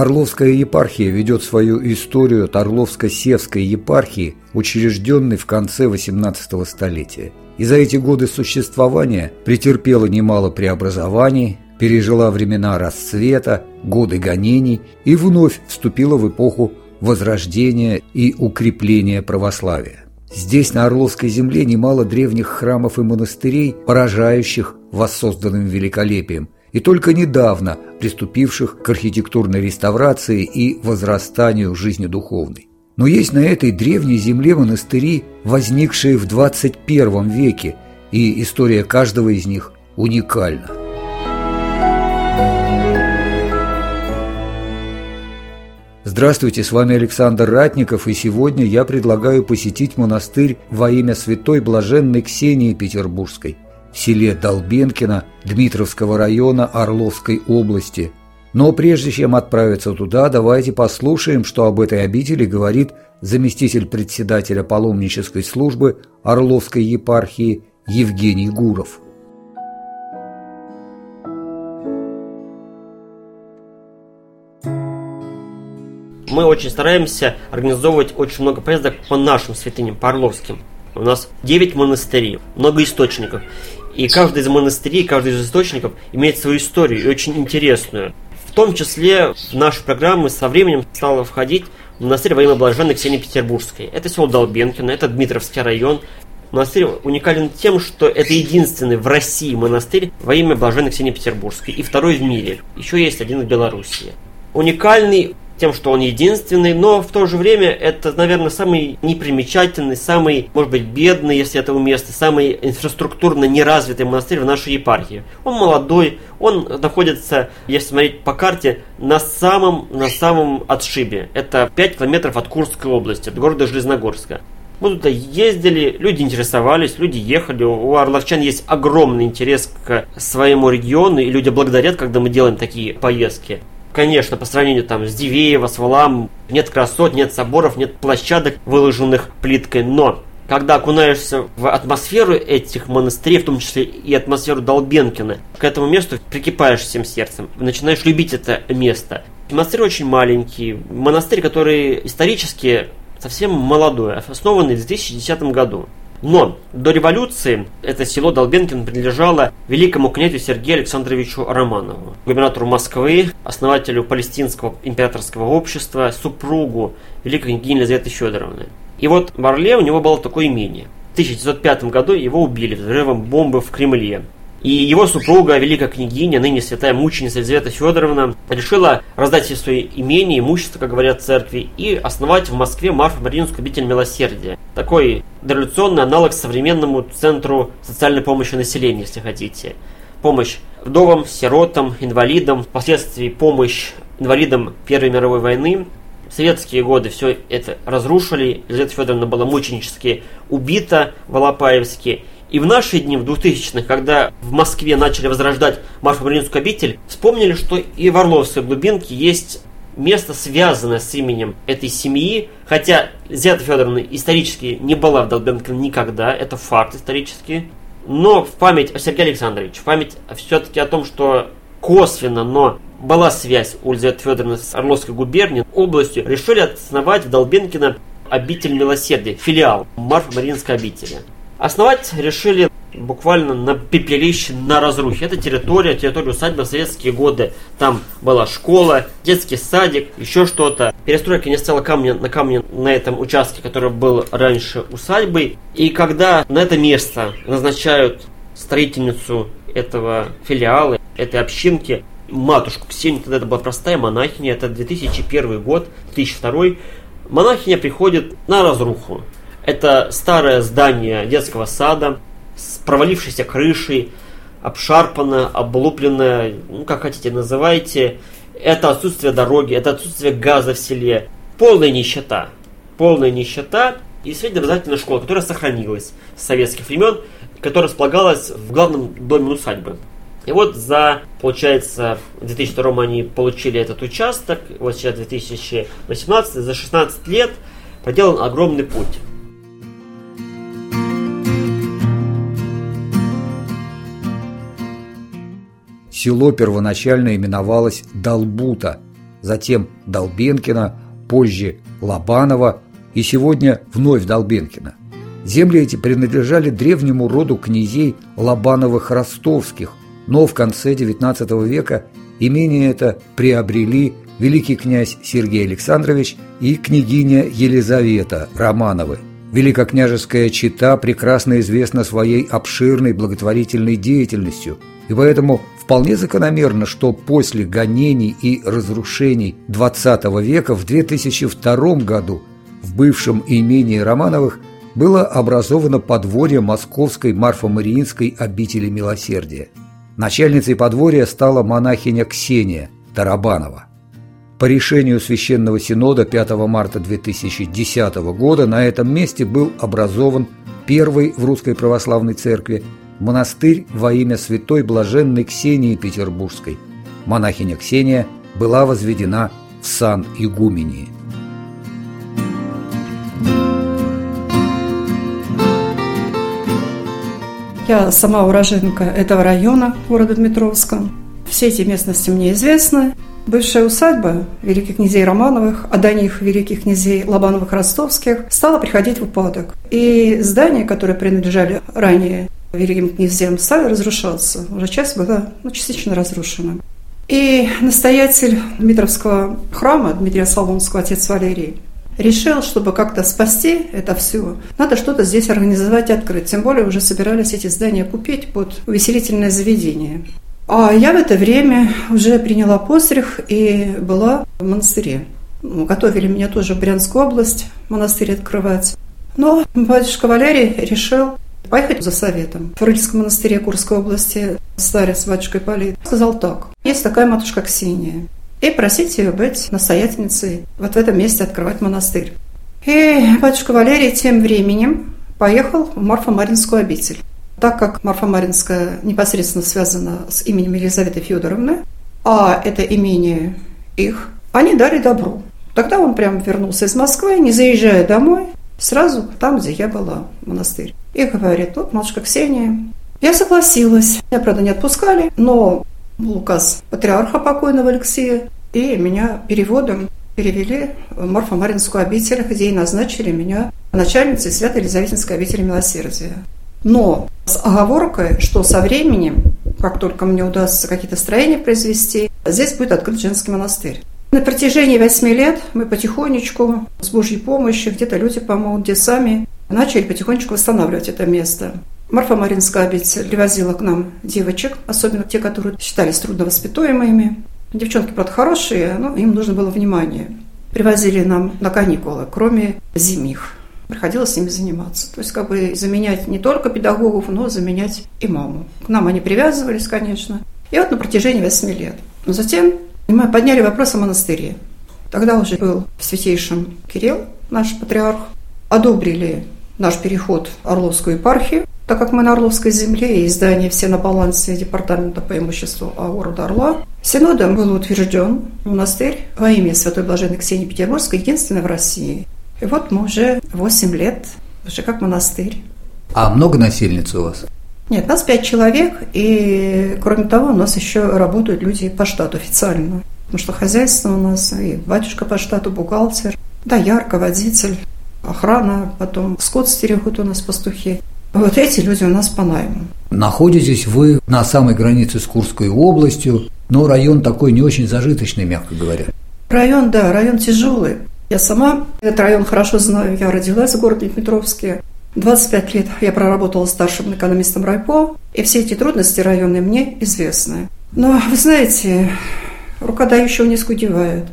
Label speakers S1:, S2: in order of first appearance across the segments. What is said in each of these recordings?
S1: Орловская епархия ведет свою историю от Орловско-Севской епархии, учрежденной в конце XVIII столетия – и за эти годы существования претерпела немало преобразований, пережила времена расцвета, годы гонений и вновь вступила в эпоху возрождения и укрепления православия. Здесь, на Орловской земле, немало древних храмов и монастырей, поражающих воссозданным великолепием, и только недавно приступивших к архитектурной реставрации и возрастанию жизни духовной. Но есть на этой древней земле монастыри, возникшие в 21 веке, и история каждого из них уникальна. Здравствуйте, с вами Александр Ратников, и сегодня я предлагаю посетить монастырь во имя святой блаженной Ксении Петербургской в селе Долбенкино Дмитровского района Орловской области – но прежде чем отправиться туда, давайте послушаем, что об этой обители говорит заместитель председателя паломнической службы Орловской епархии Евгений Гуров.
S2: Мы очень стараемся организовывать очень много поездок по нашим святыням, по Орловским. У нас 9 монастырей, много источников. И каждый из монастырей, каждый из источников имеет свою историю и очень интересную. В том числе в наши программы со временем стало входить монастырь во имя блаженной Ксении Петербургской. Это село Долбенкино, это Дмитровский район. Монастырь уникален тем, что это единственный в России монастырь во имя блаженной Ксении Петербургской и второй в мире. Еще есть один в Белоруссии. Уникальный тем, что он единственный, но в то же время это, наверное, самый непримечательный, самый, может быть, бедный, если это уместно, самый инфраструктурно неразвитый монастырь в нашей епархии. Он молодой, он находится, если смотреть по карте, на самом, на самом отшибе. Это 5 километров от Курской области, от города Железногорска. Мы туда ездили, люди интересовались, люди ехали. У орловчан есть огромный интерес к своему региону, и люди благодарят, когда мы делаем такие поездки. Конечно, по сравнению там с Дивеево, с Валам, нет красот, нет соборов, нет площадок, выложенных плиткой, но когда окунаешься в атмосферу этих монастырей, в том числе и атмосферу Долбенкина, к этому месту прикипаешь всем сердцем, начинаешь любить это место. Монастырь очень маленький, монастырь, который исторически совсем молодой, основанный в 2010 году. Но до революции это село Долбенкин принадлежало великому князю Сергею Александровичу Романову, губернатору Москвы, основателю палестинского императорского общества, супругу великой княгини Елизаветы Федоровны. И вот в Орле у него было такое имение. В 1905 году его убили взрывом бомбы в Кремле. И его супруга, великая княгиня, ныне святая мученица Елизавета Федоровна, решила раздать все свои имения, имущество, как говорят церкви, и основать в Москве Марфа-Мариинскую обитель милосердия. Такой дореволюционный аналог современному центру социальной помощи населению, если хотите. Помощь вдовам, сиротам, инвалидам, впоследствии помощь инвалидам Первой мировой войны. В советские годы все это разрушили. Елизавета Федоровна была мученически убита в Алапаевске. И в наши дни, в 2000-х, когда в Москве начали возрождать Марфа-Мариинскую обитель, вспомнили, что и в Орловской глубинке есть место, связанное с именем этой семьи, хотя Зята Федоровна исторически не была в Долбенкино никогда, это факт исторический, но в память о Сергее Александровиче, в память все-таки о том, что косвенно, но была связь у Елизаветы Федоровны с Орловской губернией, областью, решили основать в Долбенкино обитель милосердия, филиал Марфа-Мариинской обители. Основать решили буквально на пепелище, на разрухе. Это территория, территория усадьбы в советские годы. Там была школа, детский садик, еще что-то. Перестройка не стала камня на камне на этом участке, который был раньше усадьбой. И когда на это место назначают строительницу этого филиала, этой общинки, матушку Ксению, тогда это была простая монахиня, это 2001 год, 2002 монахиня приходит на разруху. Это старое здание детского сада с провалившейся крышей, обшарпанное, облупленное, ну как хотите называйте. Это отсутствие дороги, это отсутствие газа в селе. Полная нищета. Полная нищета. и средняя образовательная школа, которая сохранилась с советских времен, которая располагалась в главном доме усадьбы. И вот за, получается, в 2002 они получили этот участок, вот сейчас 2018, за 16 лет проделан огромный путь.
S1: Село первоначально именовалось Долбута, затем Долбенкино, позже Лобаново и сегодня вновь Долбенкино. Земли эти принадлежали древнему роду князей Лобановых-Ростовских, но в конце XIX века имение это приобрели великий князь Сергей Александрович и княгиня Елизавета Романовы. Великокняжеская чита прекрасно известна своей обширной благотворительной деятельностью, и поэтому вполне закономерно, что после гонений и разрушений XX века в 2002 году в бывшем имении Романовых было образовано подворье Московской Марфо-Мариинской обители милосердия. Начальницей подворья стала монахиня Ксения Тарабанова. По решению Священного Синода 5 марта 2010 года на этом месте был образован первый в Русской Православной Церкви монастырь во имя святой блаженной Ксении Петербургской. Монахиня Ксения была возведена в сан игумении.
S3: Я сама уроженка этого района, города Дмитровска. Все эти местности мне известны. Бывшая усадьба великих князей Романовых, а до них великих князей Лобановых-Ростовских, стала приходить в упадок. И здания, которые принадлежали ранее великим князьям, стали разрушаться. Уже часть была ну, частично разрушена. И настоятель Дмитровского храма, Дмитрия Соломонского, отец Валерий, решил, чтобы как-то спасти это все, надо что-то здесь организовать и открыть. Тем более уже собирались эти здания купить под увеселительное заведение. А я в это время уже приняла постриг и была в монастыре. Ну, готовили меня тоже в Брянскую область, монастырь открывать. Но батюшка Валерий решил поехать за советом. В Рыльском монастыре Курской области старец батюшкой Полит сказал так. Есть такая матушка Ксения и просить ее быть настоятельницей вот в этом месте открывать монастырь. И батюшка Валерий тем временем поехал в Марфа-Маринскую обитель. Так как Марфа-Маринская непосредственно связана с именем Елизаветы Федоровны, а это имение их, они дали добро. Тогда он прям вернулся из Москвы, не заезжая домой, сразу там, где я была, монастырь. И говорит, вот матушка Ксения. Я согласилась. Меня, правда, не отпускали, но был указ патриарха покойного Алексея, и меня переводом перевели в Морфомаринскую обитель, где и назначили меня начальницей Святой Елизаветинской обители Милосердия. Но с оговоркой, что со временем, как только мне удастся какие-то строения произвести, здесь будет открыт женский монастырь. На протяжении восьми лет мы потихонечку, с Божьей помощью, где-то люди помогут, где сами, начали потихонечку восстанавливать это место. Марфа Маринская обитель привозила к нам девочек, особенно те, которые считались трудновоспитуемыми. Девчонки, правда, хорошие, но им нужно было внимание. Привозили нам на каникулы, кроме зимних. Приходилось с ними заниматься. То есть, как бы заменять не только педагогов, но заменять и маму. К нам они привязывались, конечно. И вот на протяжении 8 лет. Но затем мы подняли вопрос о монастыре. Тогда уже был в Кирилл, наш патриарх. Одобрили наш переход в Орловскую епархию. Так как мы на Орловской земле и здания все на балансе Департамента по имуществу города Орла, Синодом был утвержден монастырь во имя Святой Блаженной Ксении Петербургской, единственный в России. И вот мы уже 8 лет, уже как монастырь.
S1: А много насельниц у вас?
S3: Нет, нас пять человек, и кроме того, у нас еще работают люди по штату официально. Потому что хозяйство у нас, и батюшка по штату, бухгалтер, да, ярко, водитель, охрана, потом скот стерегут у нас пастухи. Вот эти люди у нас по найму.
S1: Находитесь вы на самой границе с Курской областью, но район такой не очень зажиточный, мягко говоря.
S3: Район, да, район тяжелый. Я сама этот район хорошо знаю. Я родилась в городе Дмитровске. 25 лет я проработала старшим экономистом райпо, и все эти трудности районные мне известны. Но, вы знаете, рука дающего не скудевает.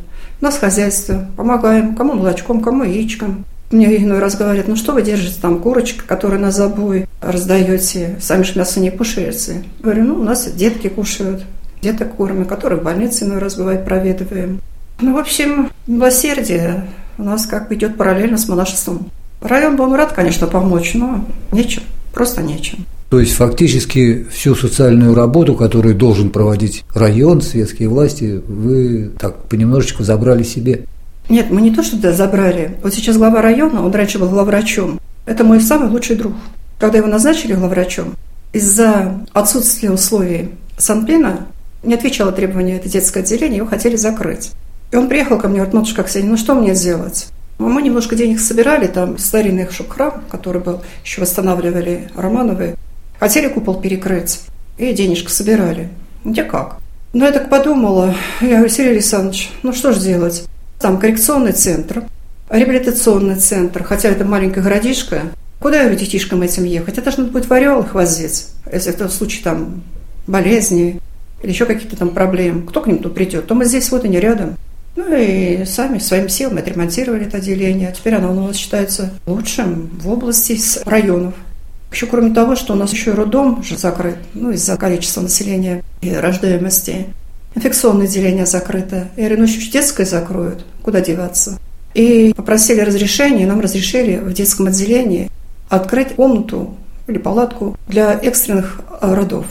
S3: У нас хозяйство, помогаем, кому молочком, кому яичком. Мне иной раз говорят, ну что вы держите там курочка, которую на забой раздаете, сами же мясо не кушаете. Говорю, ну у нас детки кушают, деток кормим, которые в больнице иной раз бывает проведываем. Ну, в общем, милосердие у нас как бы идет параллельно с монашеством. Район был рад, конечно, помочь, но нечем, просто нечем.
S1: То есть фактически всю социальную работу, которую должен проводить район, светские власти, вы так понемножечку забрали себе?
S3: Нет, мы не то что забрали. Вот сейчас глава района, он раньше был главврачом. Это мой самый лучший друг. Когда его назначили главврачом, из-за отсутствия условий Санплена не отвечало требованию это детское отделение, его хотели закрыть. И он приехал ко мне, говорит, матушка Ксения, ну что мне сделать? Мы немножко денег собирали, там старинный шуб-храм, который был, еще восстанавливали Романовы, хотели купол перекрыть, и денежку собирали. Где как? Ну, я так подумала, я говорю, Сергей Александрович, ну что ж делать? Там коррекционный центр, реабилитационный центр, хотя это маленькая городишко. Куда, я говорю, детишкам этим ехать? Это же надо будет в Орел их возить, если это в случае там болезни или еще какие-то там проблемы. Кто к ним тут придет? То мы здесь вот и не рядом. Ну и сами своим силами отремонтировали это отделение. Теперь оно у нас считается лучшим в области из районов. Еще кроме того, что у нас еще и роддом же закрыт, ну, из-за количества населения и рождаемости. Инфекционное отделение закрыто. Ну, еще детское закроют. Куда деваться? И попросили разрешения, нам разрешили в детском отделении открыть комнату или палатку для экстренных родов.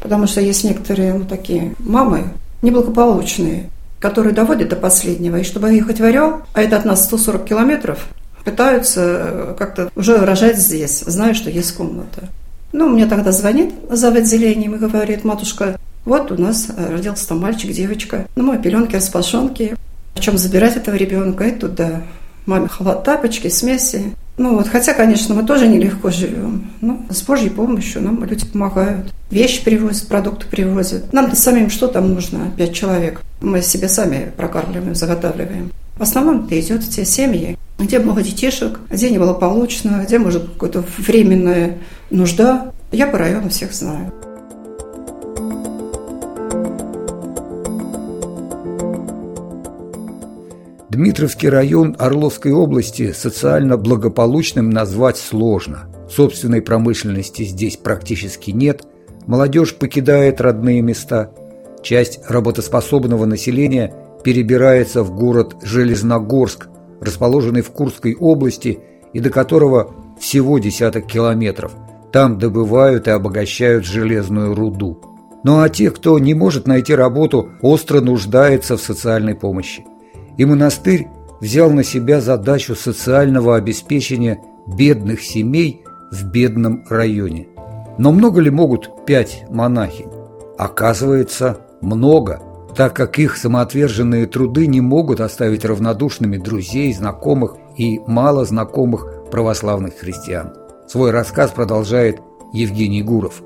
S3: Потому что есть некоторые ну, такие мамы неблагополучные, которые доводят до последнего. И чтобы ехать в Орел, а это от нас 140 километров, пытаются э, как-то уже рожать здесь, зная, что есть комната. Ну, мне тогда звонит за отделением и говорит, матушка, вот у нас э, родился там мальчик, девочка. Ну, мы пеленки, распашонки. В чем забирать этого ребенка? И туда. Маме халат, тапочки, смеси. Ну вот, хотя, конечно, мы тоже нелегко живем. Но с Божьей помощью нам люди помогают. Вещи привозят, продукты привозят. Нам-то самим что там нужно? Пять человек. Мы себе сами прокармливаем, заготавливаем. В основном это идет те семьи, где много детишек, где неблагополучно, где может какая-то временная нужда. Я по району всех знаю.
S1: Дмитровский район Орловской области социально благополучным назвать сложно. Собственной промышленности здесь практически нет, молодежь покидает родные места, часть работоспособного населения перебирается в город Железногорск, расположенный в Курской области и до которого всего десяток километров. Там добывают и обогащают железную руду. Ну а те, кто не может найти работу, остро нуждается в социальной помощи и монастырь взял на себя задачу социального обеспечения бедных семей в бедном районе. Но много ли могут пять монахинь? Оказывается, много, так как их самоотверженные труды не могут оставить равнодушными друзей, знакомых и мало знакомых православных христиан. Свой рассказ продолжает Евгений Гуров.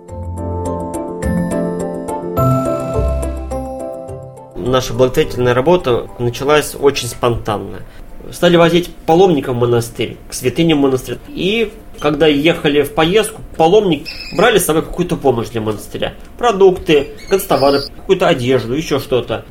S2: Наша благотворительная работа началась очень спонтанно. Стали возить паломников в монастырь, к святыням монастыря. И когда ехали в поездку, паломник брали с собой какую-то помощь для монастыря. Продукты, констовары, какую-то одежду, еще что-то.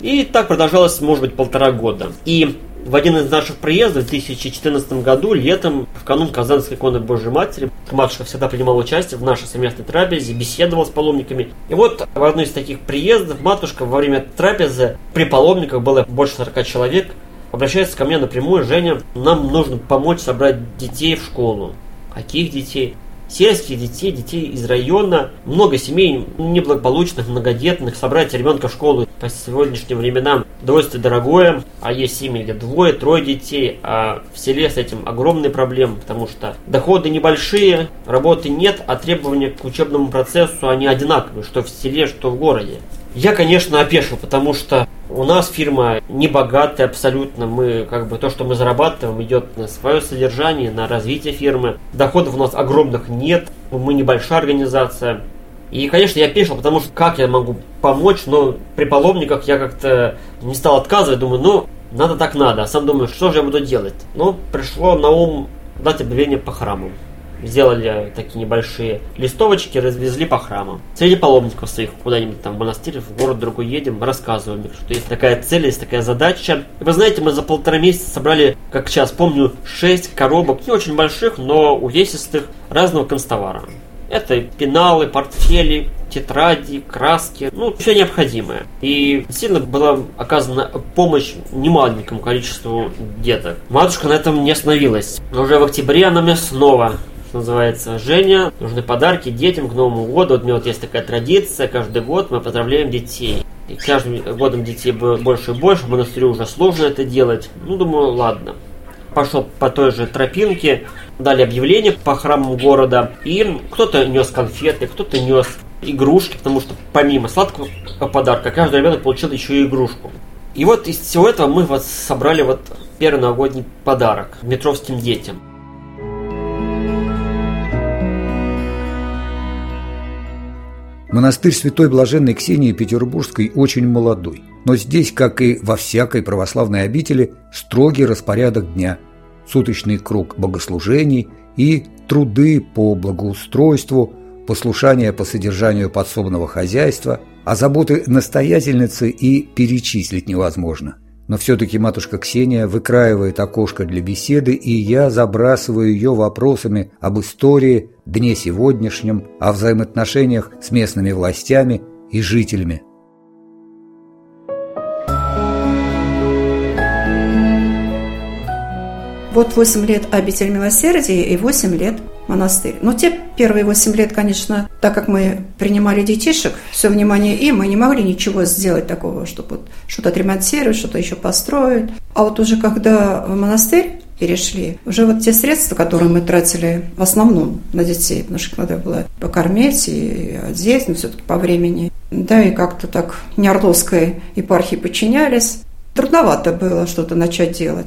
S2: И так продолжалось, может быть, полтора года. И в один из наших приездов в 2014 году, летом, в канун Казанской иконы Божьей Матери, матушка всегда принимала участие в нашей совместной трапезе, беседовала с паломниками. И вот в одной из таких приездов матушка во время трапезы при паломниках было больше 40 человек, обращается ко мне напрямую, Женя, нам нужно помочь собрать детей в школу. Каких детей? Сельских детей, детей из района, много семей неблагополучных, многодетных, собрать ребенка в школу по сегодняшним временам удовольствие дорогое, а есть семьи, где двое, трое детей, а в селе с этим огромные проблемы, потому что доходы небольшие, работы нет, а требования к учебному процессу, они одинаковые, что в селе, что в городе. Я, конечно, опешил, потому что у нас фирма не богатая абсолютно. Мы, как бы, то, что мы зарабатываем, идет на свое содержание, на развитие фирмы. Доходов у нас огромных нет. Мы небольшая организация. И, конечно, я пешил, потому что как я могу помочь, но при паломниках я как-то не стал отказывать, думаю, ну, надо так надо. А сам думаю, что же я буду делать? Ну, пришло на ум дать объявление по храму сделали такие небольшие листовочки, развезли по храмам. Среди паломников своих куда-нибудь там в монастырь, в город другой едем, рассказываем, что есть такая цель, есть такая задача. И вы знаете, мы за полтора месяца собрали, как сейчас помню, 6 коробок, не очень больших, но увесистых, разного констовара. Это пеналы, портфели, тетради, краски, ну, все необходимое. И действительно была оказана помощь немаленькому количеству деток. Матушка на этом не остановилась. Но уже в октябре она мне снова называется Женя. Нужны подарки детям к Новому году. Вот у меня вот есть такая традиция. Каждый год мы поздравляем детей. И каждым годом детей больше и больше. В монастырю уже сложно это делать. Ну, думаю, ладно. Пошел по той же тропинке. Дали объявление по храмам города. И кто-то нес конфеты, кто-то нес игрушки, потому что помимо сладкого подарка, каждый ребенок получил еще и игрушку. И вот из всего этого мы вот собрали вот первый новогодний подарок метровским детям.
S1: Монастырь Святой Блаженной Ксении Петербургской очень молодой, но здесь, как и во всякой православной обители, строгий распорядок дня, суточный круг богослужений и труды по благоустройству, послушание по содержанию подсобного хозяйства, а заботы настоятельницы и перечислить невозможно – но все-таки матушка Ксения выкраивает окошко для беседы, и я забрасываю ее вопросами об истории, дне сегодняшнем, о взаимоотношениях с местными властями и жителями.
S3: Вот 8 лет обитель милосердия и 8 лет монастырь. Но те первые 8 лет, конечно, так как мы принимали детишек, все внимание им, мы не могли ничего сделать такого, чтобы вот что-то отремонтировать, что-то еще построить. А вот уже когда в монастырь перешли, уже вот те средства, которые мы тратили в основном на детей, потому что надо было покормить и одеть, но все-таки по времени, да, и как-то так Неорловской епархии подчинялись, трудновато было что-то начать делать.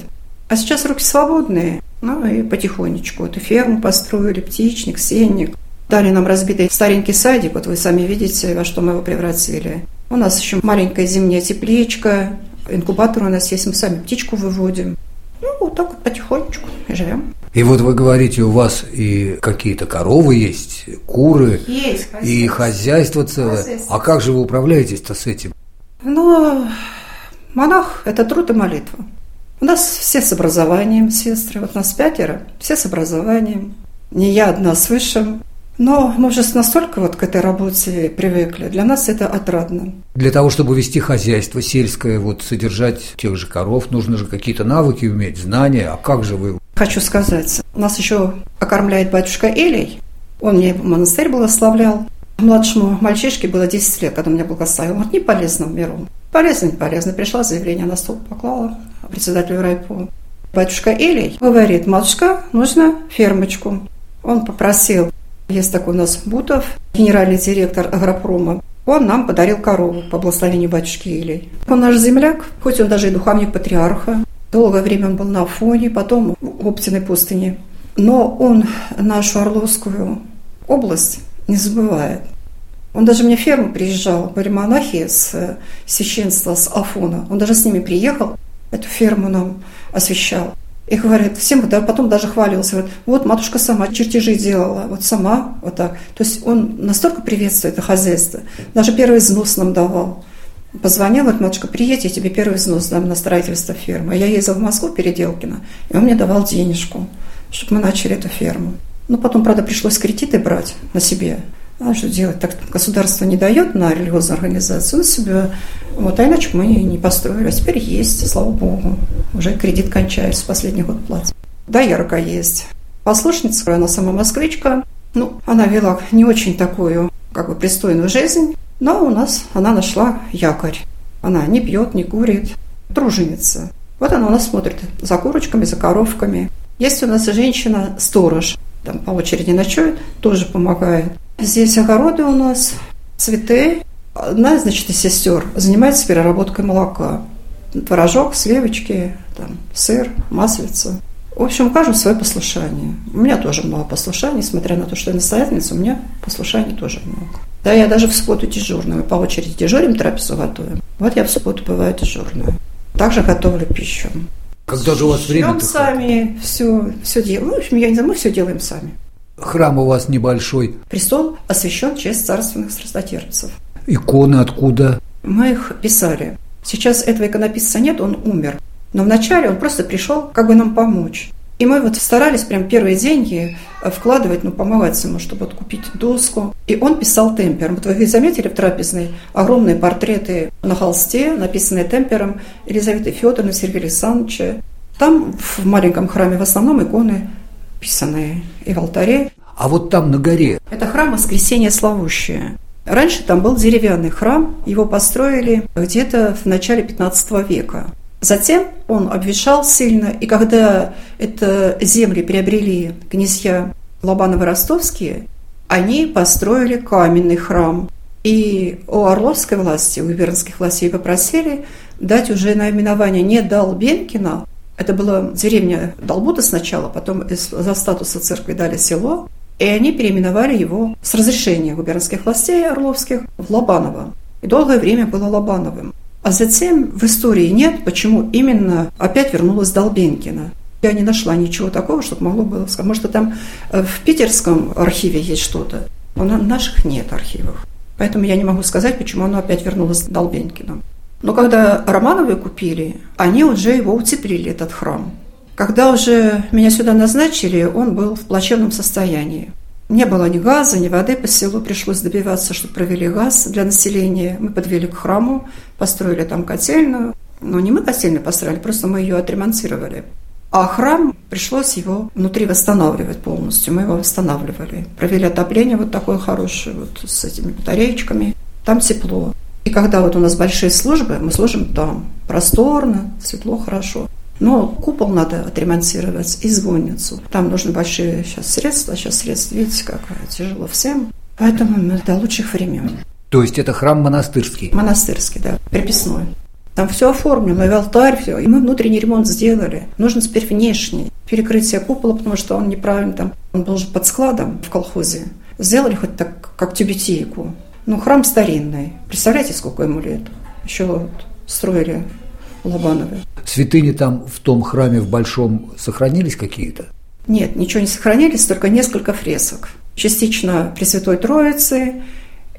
S3: А сейчас руки свободные, ну и потихонечку. Вот и ферму построили, птичник, сенник. Дали нам разбитый старенький садик, вот вы сами видите, во что мы его превратили. У нас еще маленькая зимняя тепличка, инкубатор у нас есть, мы сами птичку выводим. Ну, вот так вот потихонечку и живем.
S1: И вот вы говорите, у вас и какие-то коровы есть, куры,
S3: есть,
S1: хозяйство. и хозяйство целое. Хозяйство. А как же вы управляетесь-то с этим?
S3: Ну, монах – это труд и молитва. У нас все с образованием, сестры. Вот нас пятеро, все с образованием. Не я одна с высшим. Но мы уже настолько вот к этой работе привыкли. Для нас это отрадно.
S1: Для того, чтобы вести хозяйство сельское, вот содержать тех же коров, нужно же какие-то навыки уметь, знания. А как же вы?
S3: Хочу сказать, нас еще окормляет батюшка Элей. Он мне в монастырь благословлял. Младшему мальчишке было 10 лет, когда меня благословил. Вот не полезно в миру. Полезно, не полезно. Пришла заявление на стол, поклала председателю райпо. Батюшка Элей говорит, матушка, нужно фермочку. Он попросил, есть такой у нас Бутов, генеральный директор агропрома, он нам подарил корову по благословению батюшки Илей. Он наш земляк, хоть он даже и духовник патриарха. Долгое время он был на Афоне, потом в Оптиной пустыне. Но он нашу Орловскую область не забывает. Он даже мне ферму приезжал, были монахи с э, священства, с Афона. Он даже с ними приехал, эту ферму нам освещал. И говорит, всем, да, потом даже хвалился, говорит, вот матушка сама чертежи делала, вот сама, вот так. То есть он настолько приветствует это хозяйство, даже первый взнос нам давал. Позвонил, говорит, матушка, приедь, я тебе первый взнос дам на строительство фермы. Я ездил в Москву, Переделкино, и он мне давал денежку, чтобы мы начали эту ферму. Ну, потом, правда, пришлось кредиты брать на себе. А что делать? Так государство не дает на религиозную организацию, на себя. Вот, а иначе мы не построили. А теперь есть, слава богу. Уже кредит кончается, последний год платит. Да, ярко есть. Послушница, она сама москвичка. Ну, она вела не очень такую, как бы, пристойную жизнь. Но у нас она нашла якорь. Она не пьет, не курит. Труженица. Вот она у нас смотрит за курочками, за коровками. Есть у нас женщина-сторож. Там по очереди ночует, тоже помогает. Здесь огороды у нас, цветы. Одна, значит, из сестер занимается переработкой молока. Творожок, сливочки, там, сыр, маслица. В общем, у каждого свое послушание. У меня тоже много послушаний, несмотря на то, что я настоятельница, у меня послушаний тоже много. Да, я даже в субботу дежурную. По очереди дежурим, трапезу готовим. Вот я в субботу бываю дежурную. Также готовлю пищу.
S1: Когда же у вас время? Мы
S3: сами все, все делаем. Ну, в общем, я не знаю, мы все делаем сами.
S1: Храм у вас небольшой.
S3: Престол освящен честь царственных страстотерпцев.
S1: Иконы откуда?
S3: Мы их писали. Сейчас этого иконописца нет, он умер. Но вначале он просто пришел как бы нам помочь. И мы вот старались прям первые деньги вкладывать, ну, помогать ему, чтобы вот купить доску. И он писал темпером. Вот вы заметили в трапезной огромные портреты на холсте, написанные темпером Елизаветы Федоровны, Сергея Александровича. Там в маленьком храме в основном иконы писанные и в алтаре.
S1: А вот там на горе?
S3: Это храм Воскресения Славущее. Раньше там был деревянный храм, его построили где-то в начале 15 века. Затем он обветшал сильно, и когда это земли приобрели князья Лобаново-Ростовские, они построили каменный храм. И у Орловской власти, у губернских властей попросили дать уже наименование не Долбенкина, это была деревня Долбута сначала, потом за статуса церкви дали село, и они переименовали его с разрешения губернских властей Орловских в Лобаново. И долгое время было Лобановым. А затем в истории нет, почему именно опять вернулась Долбенкина. Я не нашла ничего такого, чтобы могло было сказать. Может, там э, в питерском архиве есть что-то. У наших нет архивов. Поэтому я не могу сказать, почему оно опять вернулось Долбенкиным. Но когда Романовы купили, они уже его утеплили, этот храм. Когда уже меня сюда назначили, он был в плачевном состоянии. Не было ни газа, ни воды по селу, пришлось добиваться, чтобы провели газ для населения. Мы подвели к храму, построили там котельную. Но не мы котельную построили, просто мы ее отремонтировали. А храм пришлось его внутри восстанавливать полностью. Мы его восстанавливали. Провели отопление вот такое хорошее, вот с этими батареечками. Там тепло. И когда вот у нас большие службы, мы служим там. Просторно, светло, хорошо. Но купол надо отремонтировать и звонницу. Там нужны большие сейчас средства. Сейчас средств, видите, как тяжело всем. Поэтому до лучших времен.
S1: То есть это храм монастырский?
S3: Монастырский, да, приписной. Там все оформлено, и алтарь, все. И мы внутренний ремонт сделали. Нужно теперь внешний. Перекрытие купола, потому что он неправильно там, он был же под складом в колхозе. Сделали хоть так, как тюбетейку. Ну, храм старинный. Представляете, сколько ему лет? Еще вот строили Лобановы.
S1: Святыни там в том храме в Большом сохранились какие-то?
S3: Нет, ничего не сохранились, только несколько фресок. Частично Пресвятой Троицы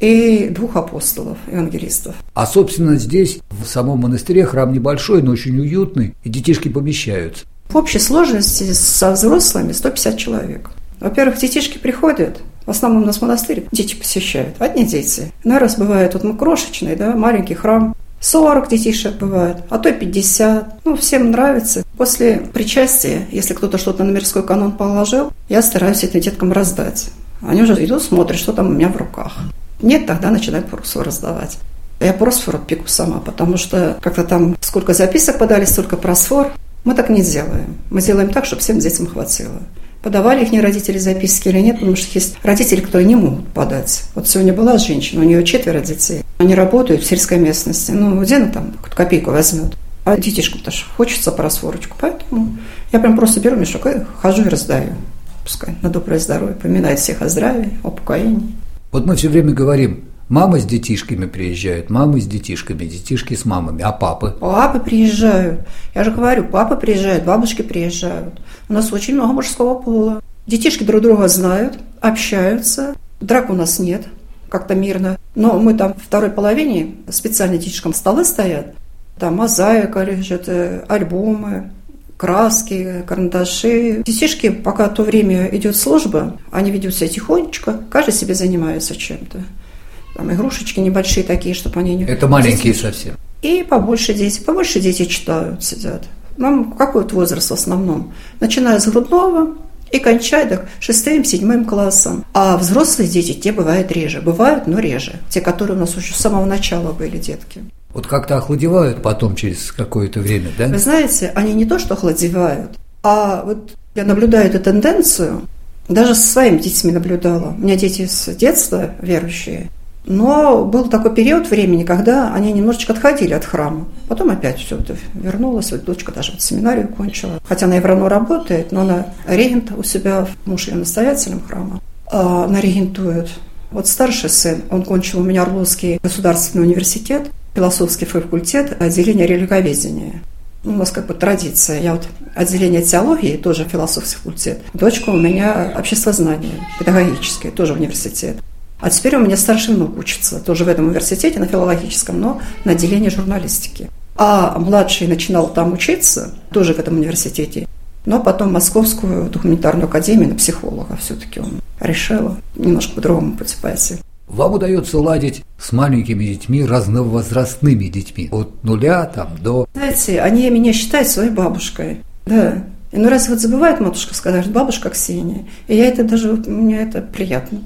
S3: и двух апостолов, евангелистов.
S1: А, собственно, здесь, в самом монастыре, храм небольшой, но очень уютный, и детишки помещаются.
S3: В общей сложности со взрослыми 150 человек. Во-первых, детишки приходят, в основном у нас монастырь дети посещают, одни дети. На раз бывает, вот мы крошечный, да, маленький храм, 40 детишек бывает, а то и 50. Ну, всем нравится. После причастия, если кто-то что-то на мирской канон положил, я стараюсь это деткам раздать. Они уже идут, смотрят, что там у меня в руках. Нет, тогда начинают просфор раздавать. Я просфор пеку сама, потому что как-то там сколько записок подали, столько просфор. Мы так не делаем. Мы делаем так, чтобы всем детям хватило подавали их родители записки или нет, потому что есть родители, которые не могут подать. Вот сегодня была женщина, у нее четверо детей. Они работают в сельской местности. Ну, где она там копейку возьмет? А детишкам-то хочется просворочку. Поэтому я прям просто беру мешок и хожу и раздаю. Пускай на доброе здоровье, поминает всех о здравии, о покоении.
S1: Вот мы все время говорим, Мама с детишками приезжают, мамы с детишками, детишки с мамами, а папы?
S3: Папы приезжают. Я же говорю, папы приезжают, бабушки приезжают. У нас очень много мужского пола. Детишки друг друга знают, общаются. Драк у нас нет, как-то мирно. Но мы там в второй половине специально детишкам столы стоят. Там мозаика лежит, э, альбомы, краски, карандаши. Детишки, пока то время идет служба, они ведут себя тихонечко, каждый себе занимается чем-то там игрушечки небольшие такие, чтобы они не...
S1: Это маленькие совсем.
S3: И побольше дети, побольше дети читают, сидят. Нам какой вот возраст в основном? Начиная с грудного и кончая так шестым, седьмым классом. А взрослые дети, те бывают реже. Бывают, но реже. Те, которые у нас уже с самого начала были детки.
S1: Вот как-то охладевают потом через какое-то время, да?
S3: Вы знаете, они не то что охладевают, а вот я наблюдаю эту тенденцию, даже со своими детьми наблюдала. У меня дети с детства верующие – но был такой период времени, когда они немножечко отходили от храма. Потом опять все это вернулось. Вот дочка даже вот семинарию кончила. Хотя она равно работает, но она регент у себя, муж ее настоятелем храма. А она регентует. Вот старший сын, он кончил у меня Орловский государственный университет, философский факультет, отделение религоведения. Ну, у нас как бы традиция. Я вот отделение теологии, тоже философский факультет. Дочка у меня обществознание, педагогическое, тоже университет. А теперь у меня старший внук учится, тоже в этом университете, на филологическом, но на отделении журналистики. А младший начинал там учиться, тоже в этом университете. Но потом Московскую документарную академию на психолога все-таки он решил немножко по-другому пути пойти.
S1: Вам удается ладить с маленькими детьми, разновозрастными детьми, от нуля там до...
S3: Знаете, они меня считают своей бабушкой. Да. И ну раз вот забывает матушка сказать, бабушка Ксения. И я это даже, мне это приятно.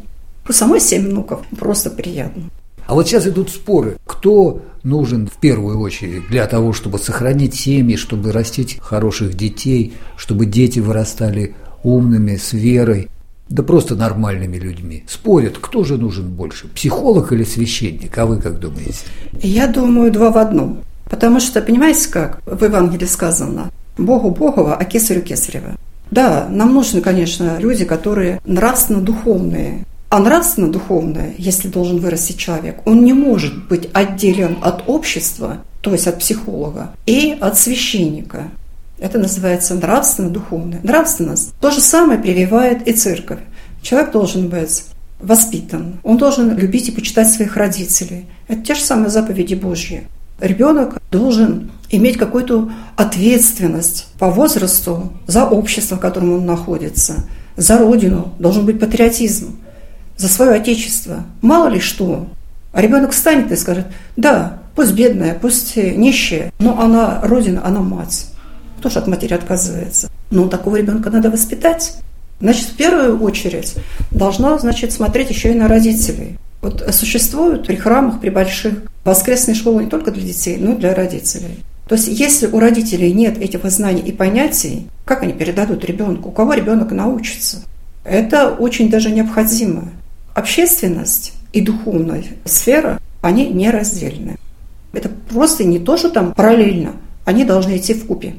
S3: У самой семь внуков просто приятно.
S1: А вот сейчас идут споры, кто нужен в первую очередь для того, чтобы сохранить семьи, чтобы растить хороших детей, чтобы дети вырастали умными, с верой, да просто нормальными людьми. Спорят, кто же нужен больше, психолог или священник? А вы как думаете?
S3: Я думаю, два в одном. Потому что, понимаете как, в Евангелии сказано, Богу Богова, а кесарю Кесарева. Да, нам нужны, конечно, люди, которые нравственно-духовные, а нравственно-духовное, если должен вырасти человек, он не может быть отделен от общества, то есть от психолога, и от священника. Это называется нравственно-духовное. Нравственность то же самое прививает и церковь. Человек должен быть воспитан, он должен любить и почитать своих родителей. Это те же самые заповеди Божьи. Ребенок должен иметь какую-то ответственность по возрасту за общество, в котором он находится, за родину, должен быть патриотизм за свое отечество. Мало ли что. А ребенок встанет и скажет, да, пусть бедная, пусть нищая, но она родина, она мать. Кто же от матери отказывается? Но такого ребенка надо воспитать. Значит, в первую очередь должна, значит, смотреть еще и на родителей. Вот существуют при храмах, при больших воскресные школы не только для детей, но и для родителей. То есть, если у родителей нет этих знаний и понятий, как они передадут ребенку, у кого ребенок научится? Это очень даже необходимо общественность и духовная сфера, они нераздельны. Это просто не то, что там параллельно, они должны идти в купе,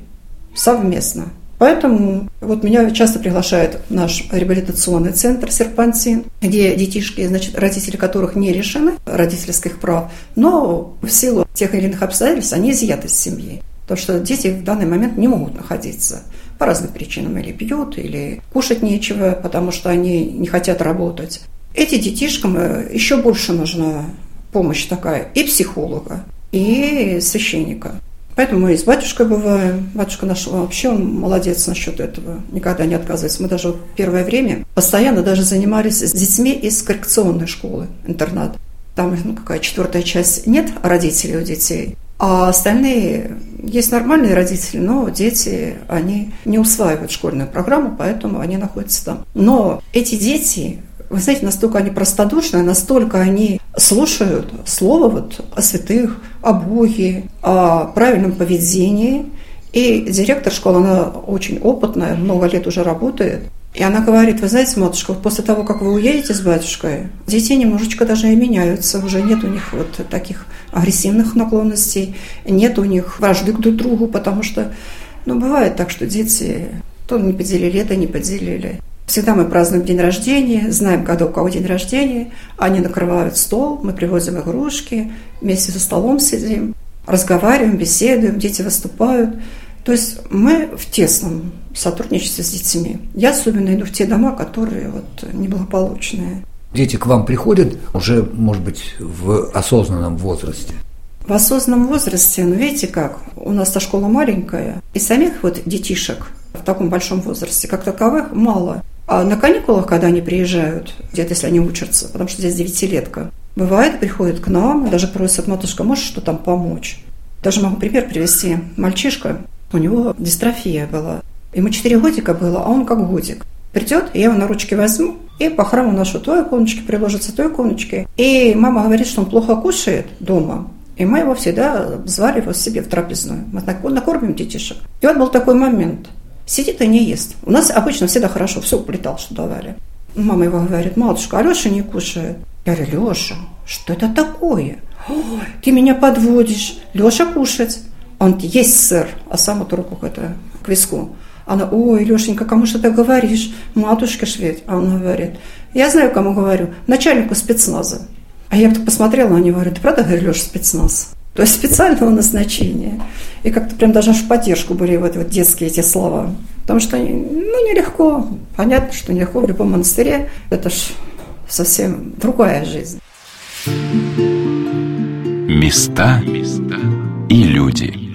S3: совместно. Поэтому вот меня часто приглашает наш реабилитационный центр «Серпантин», где детишки, значит, родители которых не решены родительских прав, но в силу тех или иных обстоятельств они изъяты из семьи. Потому что дети в данный момент не могут находиться по разным причинам. Или пьют, или кушать нечего, потому что они не хотят работать. Этим детишкам э, еще больше нужна помощь такая и психолога, и священника. Поэтому мы и с батюшкой бываем. Батюшка наш вообще он молодец насчет этого, никогда не отказывается. Мы даже первое время постоянно даже занимались с детьми из коррекционной школы, интернат. Там ну, какая четвертая часть нет родителей у детей, а остальные есть нормальные родители, но дети, они не усваивают школьную программу, поэтому они находятся там. Но эти дети, вы знаете, настолько они простодушны, настолько они слушают слово вот о святых, о Боге, о правильном поведении. И директор школы, она очень опытная, много лет уже работает. И она говорит, вы знаете, матушка, вот после того, как вы уедете с батюшкой, дети немножечко даже и меняются, уже нет у них вот таких агрессивных наклонностей, нет у них вражды друг к другу, потому что, ну, бывает так, что дети то не поделили это, не поделили. Всегда мы празднуем день рождения, знаем, когда у кого день рождения. Они накрывают стол, мы привозим игрушки, вместе за столом сидим, разговариваем, беседуем, дети выступают. То есть мы в тесном сотрудничестве с детьми. Я особенно иду в те дома, которые вот неблагополучные.
S1: Дети к вам приходят уже, может быть, в осознанном возрасте?
S3: В осознанном возрасте, ну видите как, у нас та школа маленькая, и самих вот детишек в таком большом возрасте, как таковых, мало. А на каникулах, когда они приезжают, где-то если они учатся, потому что здесь девятилетка, бывает, приходят к нам, даже просят, матушка, можешь что там помочь? Даже могу пример привести. Мальчишка, у него дистрофия была. Ему 4 годика было, а он как годик. Придет, я его на ручки возьму, и по храму нашу той иконочки приложится той иконочки. И мама говорит, что он плохо кушает дома. И мы его всегда звали его себе в трапезную. Мы накормим детишек. И вот был такой момент. Сидит и не ест. У нас обычно всегда хорошо, все уплетал, что давали. Мама его говорит, матушка, Алеша не кушает. Я говорю, Леша, что это такое? Ой, ты меня подводишь. Леша кушать. Он есть сыр, а сам вот руку это к виску. Она, ой, Лешенька, кому что ты говоришь? Матушка шведь. А он говорит, я знаю, кому говорю, начальнику спецназа. А я так посмотрела на него, говорю, ты правда, говорю, Леша, спецназ? То есть специального назначения. И как-то прям даже в поддержку были вот, вот детские эти слова. Потому что, ну, нелегко. Понятно, что нелегко в любом монастыре. Это ж совсем другая жизнь.
S4: Места и люди.